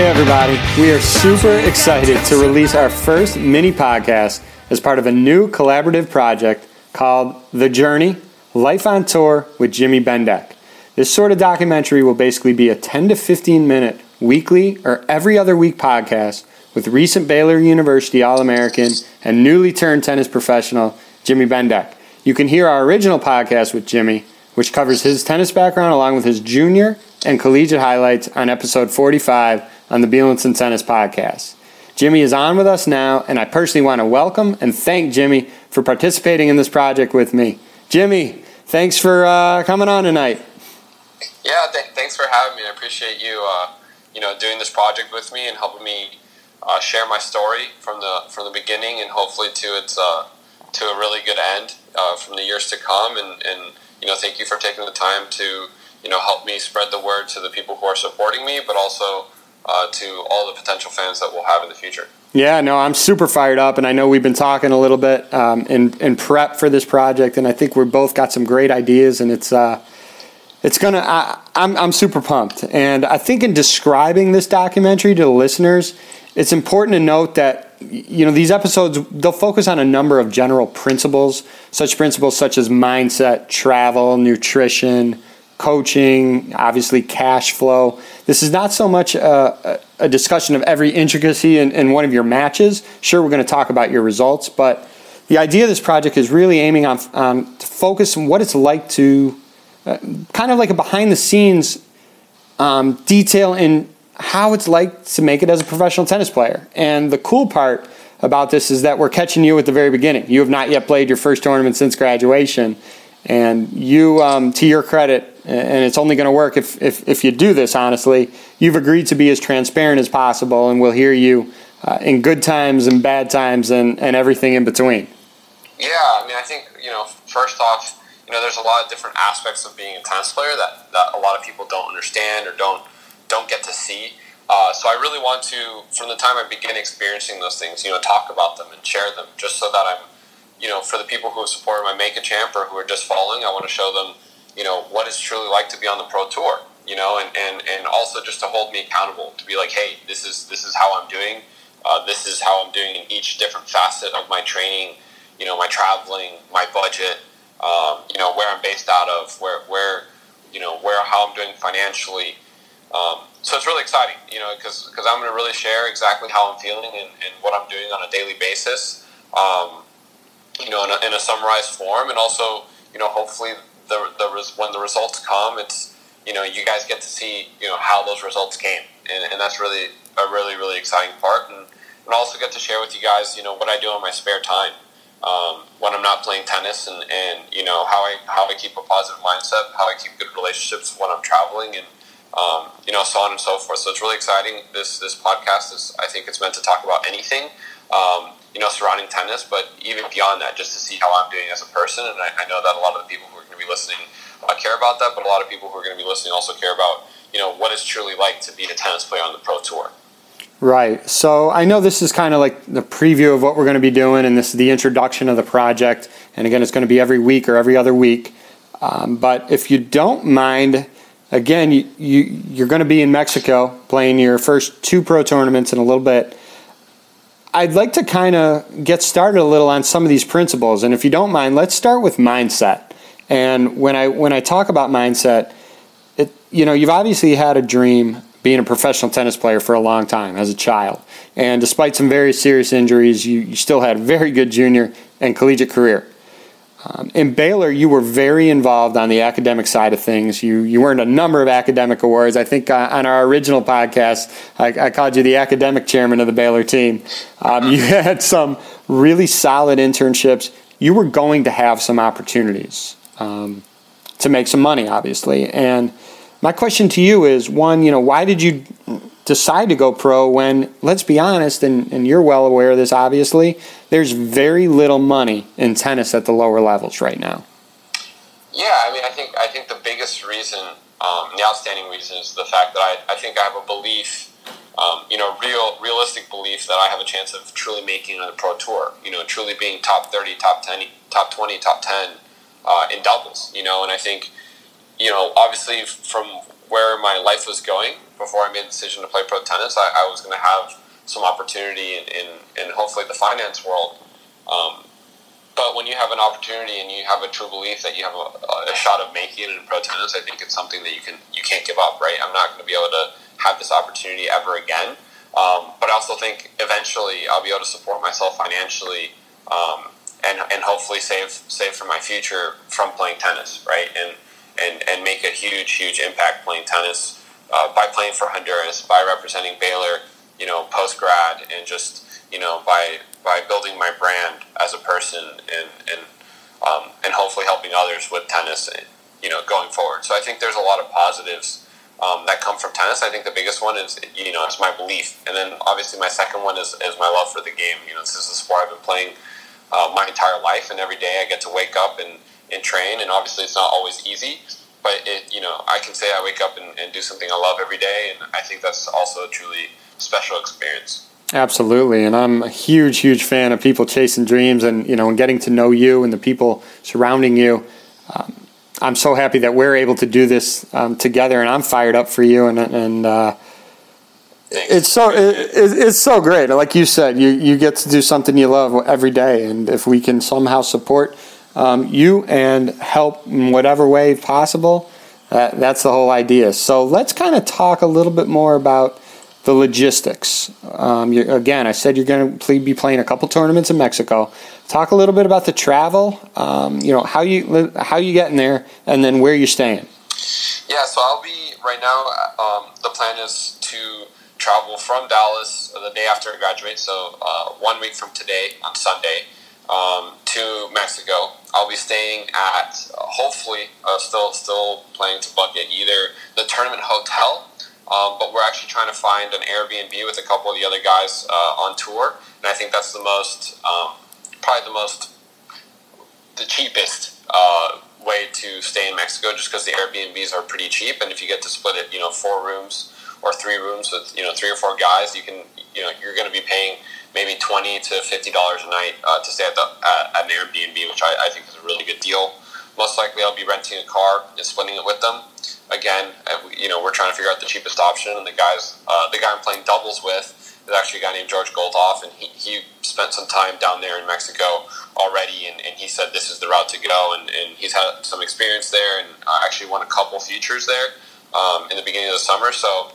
Hey, everybody. We are super excited to release our first mini podcast as part of a new collaborative project called The Journey Life on Tour with Jimmy Bendeck. This sort of documentary will basically be a 10 to 15 minute weekly or every other week podcast with recent Baylor University All American and newly turned tennis professional Jimmy Bendeck. You can hear our original podcast with Jimmy, which covers his tennis background along with his junior and collegiate highlights on episode 45 on the Bielenson Tennis Podcast. Jimmy is on with us now, and I personally want to welcome and thank Jimmy for participating in this project with me. Jimmy, thanks for uh, coming on tonight. Yeah, th- thanks for having me. I appreciate you, uh, you know, doing this project with me and helping me uh, share my story from the from the beginning and hopefully to its uh, to a really good end uh, from the years to come. And, and you know, thank you for taking the time to you know help me spread the word to the people who are supporting me, but also uh, to all the potential fans that we'll have in the future. Yeah, no, I'm super fired up, and I know we've been talking a little bit um, in in prep for this project, and I think we've both got some great ideas, and it's uh, it's gonna. I, I'm I'm super pumped, and I think in describing this documentary to the listeners, it's important to note that you know these episodes they'll focus on a number of general principles, such principles such as mindset, travel, nutrition coaching, obviously cash flow. This is not so much a, a discussion of every intricacy in, in, one of your matches. Sure, we're going to talk about your results, but the idea of this project is really aiming on, on to focus on what it's like to uh, kind of like a behind the scenes um, detail in how it's like to make it as a professional tennis player. And the cool part about this is that we're catching you at the very beginning. You have not yet played your first tournament since graduation. And you, um, to your credit, and it's only going to work if, if, if, you do this, honestly, you've agreed to be as transparent as possible, and we'll hear you uh, in good times and bad times and, and everything in between. Yeah, I mean, I think, you know, first off, you know, there's a lot of different aspects of being a tennis player that, that a lot of people don't understand or don't don't get to see. Uh, so I really want to, from the time I begin experiencing those things, you know, talk about them and share them, just so that I'm you know, for the people who have supported my Make a Champ or who are just following, I want to show them, you know, what it's truly like to be on the pro tour, you know, and, and, and also just to hold me accountable, to be like, hey, this is this is how I'm doing, uh, this is how I'm doing in each different facet of my training, you know, my traveling, my budget, um, you know, where I'm based out of, where where, you know, where how I'm doing financially. Um, so it's really exciting, you know, because I'm going to really share exactly how I'm feeling and, and what I'm doing on a daily basis. Um, you know, in a, in a summarized form, and also, you know, hopefully the the when the results come, it's you know, you guys get to see you know how those results came, and, and that's really a really really exciting part, and and also get to share with you guys, you know, what I do in my spare time. Um, when I'm not playing tennis, and, and you know how I how I keep a positive mindset, how I keep good relationships when I'm traveling, and um, you know so on and so forth. So it's really exciting. This this podcast is I think it's meant to talk about anything. Um, you know, surrounding tennis, but even beyond that, just to see how I'm doing as a person. And I, I know that a lot of the people who be listening uh, care about that, but a lot of people who are going to be listening also care about, you know, what it's truly like to be a tennis player on the pro tour. Right. So I know this is kind of like the preview of what we're going to be doing, and this is the introduction of the project. And again, it's going to be every week or every other week. Um, but if you don't mind, again, you, you, you're going to be in Mexico playing your first two pro tournaments in a little bit. I'd like to kind of get started a little on some of these principles, and if you don't mind, let's start with mindset. And when I when I talk about mindset, it you know you've obviously had a dream being a professional tennis player for a long time as a child, and despite some very serious injuries, you, you still had a very good junior and collegiate career. Um, in Baylor, you were very involved on the academic side of things. You you earned a number of academic awards. I think uh, on our original podcast, I, I, called you the academic chairman of the Baylor team. Um, you had some really solid internships. You were going to have some opportunities um, to make some money, obviously. And my question to you is: one, you know, why did you decide to go pro when, let's be honest, and, and you're well aware of this, obviously, there's very little money in tennis at the lower levels right now. Yeah, I mean, I think I think the biggest reason, um, the outstanding reason, is the fact that I, I think I have a belief, um, you know, real realistic belief that I have a chance of truly making it on the pro tour. You know, truly being top thirty, top ten, top twenty, top ten uh, in doubles. You know, and I think you know, obviously from where my life was going before I made the decision to play pro tennis, I, I was going to have some opportunity in, in, in, hopefully the finance world. Um, but when you have an opportunity and you have a true belief that you have a, a, shot of making it in pro tennis, I think it's something that you can you can't give up. Right? I'm not going to be able to have this opportunity ever again. Um, but I also think eventually I'll be able to support myself financially um, and and hopefully save save for my future from playing tennis. Right? And and and make a huge huge impact playing tennis uh, by playing for Honduras, by representing Baylor, you know, post grad, and just you know by by building my brand as a person and and um, and hopefully helping others with tennis, you know, going forward. So I think there's a lot of positives um, that come from tennis. I think the biggest one is you know it's my belief, and then obviously my second one is, is my love for the game. You know, this is a sport I've been playing uh, my entire life, and every day I get to wake up and, and train. And obviously, it's not always easy, but it you know I can say I wake up and, and do something I love every day, and I think that's also a truly special experience. Absolutely, and I'm a huge, huge fan of people chasing dreams, and you know, and getting to know you and the people surrounding you. Um, I'm so happy that we're able to do this um, together, and I'm fired up for you. And and uh, it's so it, it's so great. Like you said, you you get to do something you love every day, and if we can somehow support um, you and help in whatever way possible, uh, that's the whole idea. So let's kind of talk a little bit more about the logistics. Um, again, I said you're going to be playing a couple tournaments in Mexico. Talk a little bit about the travel. Um, you know how you how you getting there, and then where you're staying. Yeah, so I'll be right now. Um, the plan is to travel from Dallas the day after I graduate, so uh, one week from today on Sunday um, to Mexico. I'll be staying at uh, hopefully uh, still still planning to book it either the tournament hotel, um, but we're actually trying to find an Airbnb with a couple of the other guys uh, on tour, and I think that's the most um, probably the most the cheapest uh, way to stay in Mexico, just because the Airbnbs are pretty cheap, and if you get to split it, you know, four rooms or three rooms with you know three or four guys, you can you know you're going to be paying maybe twenty to fifty dollars a night uh, to stay at the at, at an Airbnb, which I, I, think is a really good deal. Most likely, I'll be renting a car and splitting it with them. Again, uh, you know, we're trying to figure out the cheapest option, and the guys, uh, the guy I'm playing doubles with is actually a guy named George Goldhoff, and he, he spent some time down there in Mexico already, and, and he said this is the route to go, and, and he's had some experience there, and I actually won a couple futures there um, in the beginning of the summer. So,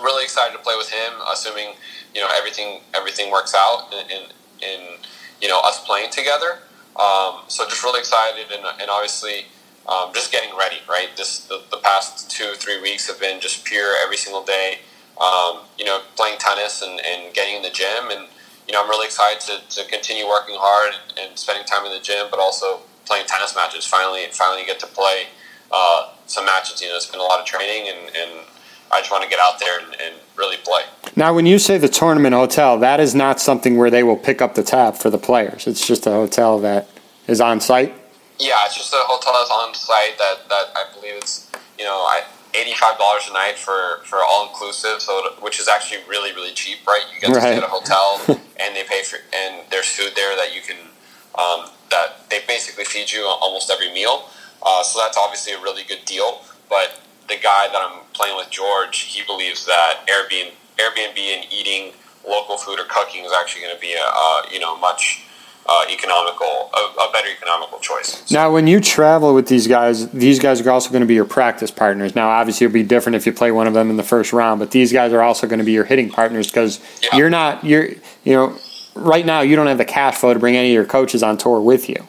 really excited to play with him, assuming you know everything everything works out in, in, in you know us playing together. Um, so just really excited and, and obviously um, just getting ready. Right, this the, the, past two three weeks have been just pure every single day. Um, you know, playing tennis and, and getting in the gym, and you know I'm really excited to, to continue working hard and spending time in the gym, but also playing tennis matches. Finally, finally get to play uh, some matches. You know, it's been a lot of training and, and I just want to get out there and, and, really play. Now, when you say the tournament hotel, that is not something where they will pick up the tab for the players. It's just a hotel that is on site. Yeah, it's just a hotel that's on site that, that I believe it's you know I, eighty-five dollars a night for, for all inclusive, so which is actually really really cheap, right? You get to stay at a hotel and they pay for and there's food there that you can um, that they basically feed you almost every meal. Uh, so that's obviously a really good deal, but the guy that I'm playing with, George, he believes that Airbnb, Airbnb and eating local food or cooking is actually going to be a uh, you know much uh, economical, a, a, better economical choice. So. Now, when you travel with these guys, these guys are also going to be your practice partners. Now, obviously, it'll be different if you play one of them in the first round, but these guys are also going to be your hitting partners because yeah. you're not you're you know right now you don't have the cash flow to bring any of your coaches on tour with you.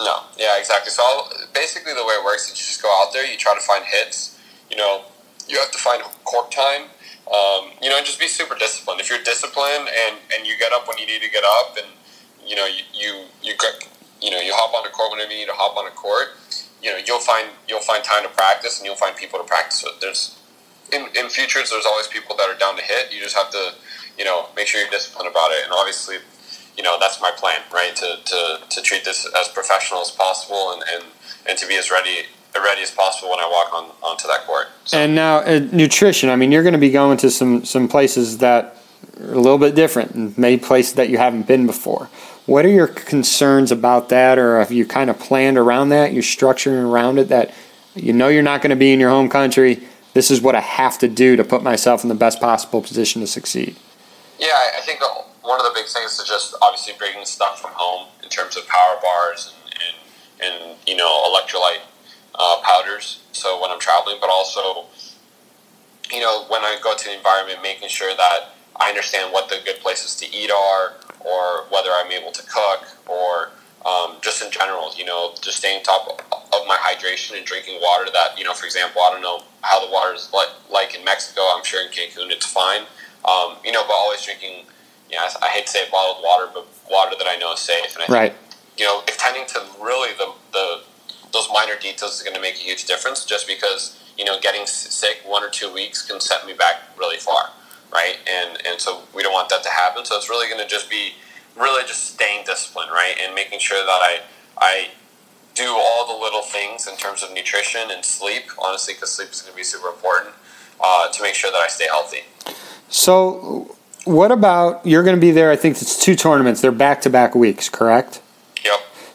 No, yeah, exactly. So I'll, basically, the way it works is you just go out there, you try to find hits know, you have to find court time. Um, you know, just be super disciplined. If you're disciplined and, and you get up when you need to get up, and you know you you you, you know you hop on the court whenever you need to hop on the court, you know you'll find you'll find time to practice and you'll find people to practice with. There's in, in futures, there's always people that are down to hit. You just have to, you know, make sure you're disciplined about it. And obviously, you know, that's my plan, right? To, to, to treat this as professional as possible and, and, and to be as ready ready as possible when I walk on onto that court. So. And now uh, nutrition. I mean, you're going to be going to some some places that are a little bit different, and maybe places that you haven't been before. What are your concerns about that, or have you kind of planned around that? You're structuring around it that You know you're not going to be in your home country. This is what I have to do to put myself in the best possible position to succeed. Yeah, I think one of the big things is just obviously bringing stuff from home in terms of power bars and, and, and you know electrolyte uh, powders. So when I'm traveling, but also you know when I go to the environment, making sure that I understand what the good places to eat are, or whether I'm able to cook, or um, just in general, you know, just staying top of my hydration and drinking water. That you know, for example, I don't know how the water is like like in Mexico. I'm sure in Cancun it's fine. Um, you know, but always drinking. You know, I hate to say bottled water, but water that I know is safe. And I right. Think, you know, tending to really the the those minor details is going to make a huge difference. Just because you know, getting sick one or two weeks can set me back really far, right? And and so we don't want that to happen. So it's really going to just be really just staying disciplined, right, and making sure that I I do all the little things in terms of nutrition and sleep. Honestly, because sleep is going to be super important uh, to make sure that I stay healthy. So, what about you're going to be there? I think it's two tournaments. They're back to back weeks, correct?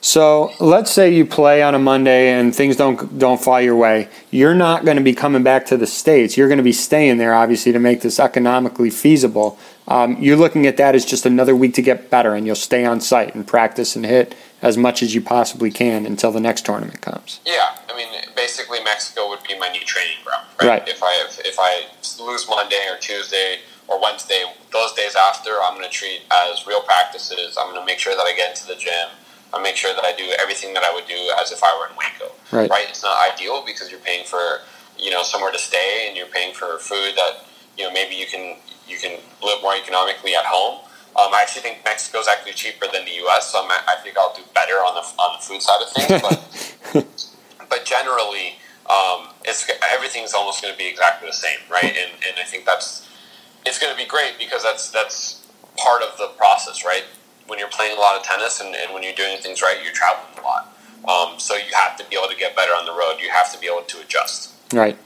So let's say you play on a Monday and things don't don't fall your way. You're not going to be coming back to the states. You're going to be staying there, obviously, to make this economically feasible. Um, you're looking at that as just another week to get better, and you'll stay on site and practice and hit as much as you possibly can until the next tournament comes. Yeah, I mean, basically Mexico would be my new training ground. Right. right. If I if I lose Monday or Tuesday or Wednesday, those days after, I'm going to treat as real practices. I'm going to make sure that I get into the gym I make sure that I do everything that I would do as if I were in Waco. Right. right. It's not ideal because you're paying for you know somewhere to stay and you're paying for food that you know maybe you can you can live more economically at home. Um, I actually think Mexico is actually cheaper than the U.S., so I'm, i think I'll do better on the on the food side of things. But but generally, um, it's everything's almost going to be exactly the same, right? And and I think that's it's going to be great because that's that's part of the process, right? When you're playing a lot of tennis and, and when you're doing things right, you're traveling a lot. Um, so you have to be able to get better on the road. You have to be able to adjust. Right.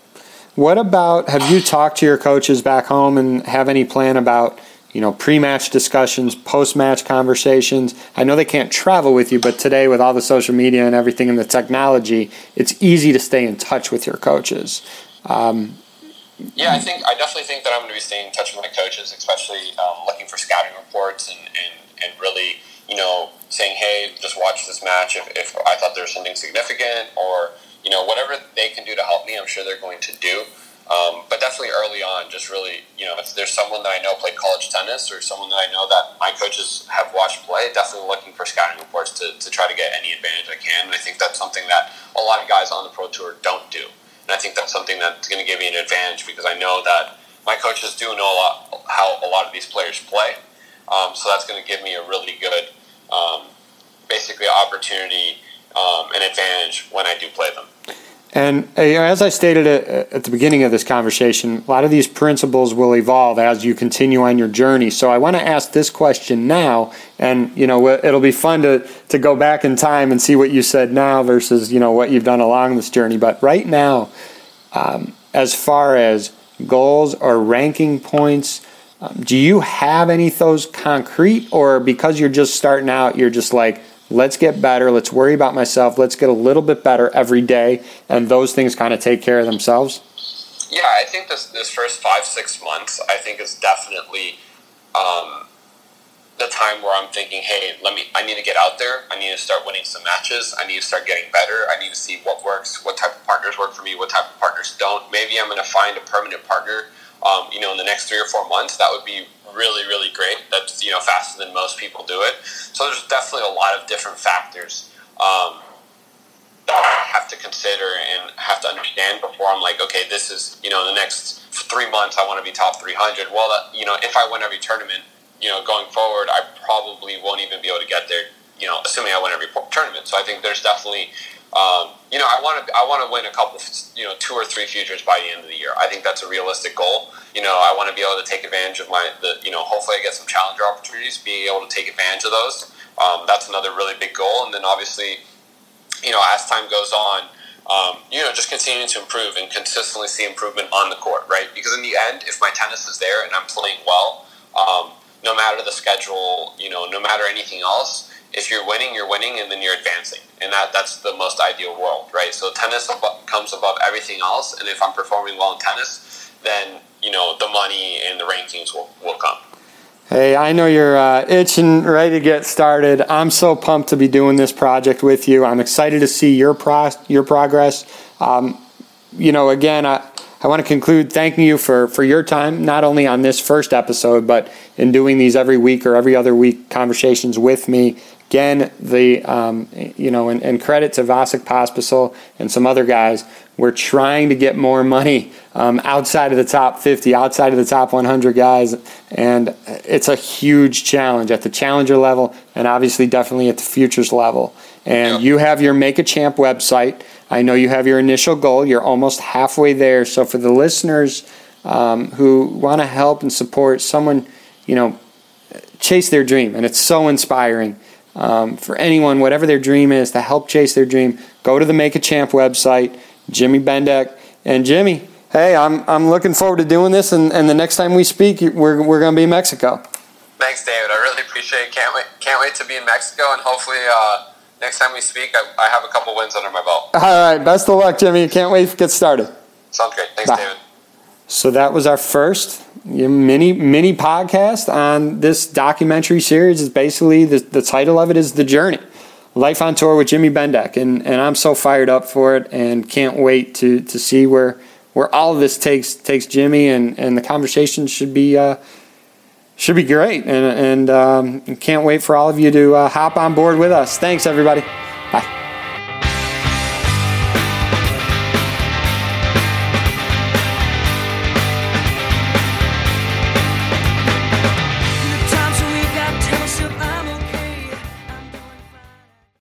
What about have you talked to your coaches back home and have any plan about you know pre-match discussions, post-match conversations? I know they can't travel with you, but today with all the social media and everything and the technology, it's easy to stay in touch with your coaches. Um, yeah, I think I definitely think that I'm going to be staying in touch with my coaches, especially um, looking for scouting reports and, and and really, you know, saying, hey, just watch this match if, if I thought there was something significant or, you know, whatever they can do to help me, I'm sure they're going to do. Um, but definitely early on, just really, you know, if there's someone that I know played college tennis or someone that I know that my coaches have watched play, definitely looking for scouting reports to, to try to get any advantage I can. And I think that's something that a lot of guys on the pro tour don't do. And I think that's something that's going to give me an advantage because I know that my coaches do know a lot how a lot of these players play. Um, so that's going to give me a really good, um, basically, opportunity um, and advantage when I do play them. And uh, as I stated at the beginning of this conversation, a lot of these principles will evolve as you continue on your journey. So I want to ask this question now, and you know it'll be fun to to go back in time and see what you said now versus you know what you've done along this journey. But right now, um, as far as goals or ranking points um, do you have any of those concrete, or because you're just starting out, you're just like, let's get better, let's worry about myself, let's get a little bit better every day, and those things kind of take care of themselves? Yeah, I think this this first five six months, I think is definitely um, the time where I'm thinking, hey, let me, I need to get out there. I need to start winning some matches. I need to start getting better. I need to see what works, what type of partners work for me, what type of partners don't. Maybe I'm going to find a permanent partner um, you know, in the next three or four months, that would be really, really great. That's, you know, faster than most people do it. So there's definitely a lot of different factors um, that I have to consider and have to understand before I'm like, okay, this is, you know, in the next three months, I want to be top 300. Well, that, you know, if I win every tournament, you know, going forward, I probably won't even be able to get there, you know, assuming I win every tournament. So I think there's definitely um, you know, I want to I want to win a couple, you know, two or three futures by the end of the year. I think that's a realistic goal. You know, I want to be able to take advantage of my, the, you know, hopefully I get some challenger opportunities, being able to take advantage of those. Um, that's another really big goal. And then obviously, you know, as time goes on, um, you know, just continuing to improve and consistently see improvement on the court, right? Because in the end, if my tennis is there and I'm playing well, um, no matter the schedule, you know, no matter anything else, if you're winning, you're winning, and then you're advancing, and that that's the most ideal world, right? So tennis comes above everything else. And if I'm performing well in tennis, then you know the money and the rankings will, will come. Hey, I know you're uh, itching, ready to get started. I'm so pumped to be doing this project with you. I'm excited to see your pro- your progress. Um, you know, again, I, I want to conclude thanking you for, for your time, not only on this first episode, but in doing these every week or every other week conversations with me. Again, the um, you know, and, and, credit to Vasek Pospisil and some other guys. We're trying to get more money um, outside of the top 50, outside of the top 100 guys, and it's a huge challenge at the challenger level, and obviously, definitely at the futures level. And you have your Make a Champ website. I know you have your initial goal. You're almost halfway there. So for the listeners um, who want to help and support someone, you know, chase their dream, and it's so inspiring um, for anyone, whatever their dream is, to help chase their dream, go to the Make a Champ website, Jimmy Bendeck. And Jimmy, hey, I'm, I'm looking forward to doing this, and, and the next time we speak, we're, we're going to be in Mexico. Thanks, David. I really appreciate it. Can't wait, can't wait to be in Mexico, and hopefully uh, next time we speak, I, I, have a couple wins under my belt. All right. Best of luck, Jimmy. Can't wait to get started. Sounds great. Thanks, Bye. David. So that was our first mini mini podcast on this documentary series. Is basically the, the title of it is the journey, life on tour with Jimmy Bendeck, and and I'm so fired up for it and can't wait to to see where where all of this takes takes Jimmy and and the conversation should be. Uh, should be great, and, and um, can't wait for all of you to uh, hop on board with us. Thanks, everybody.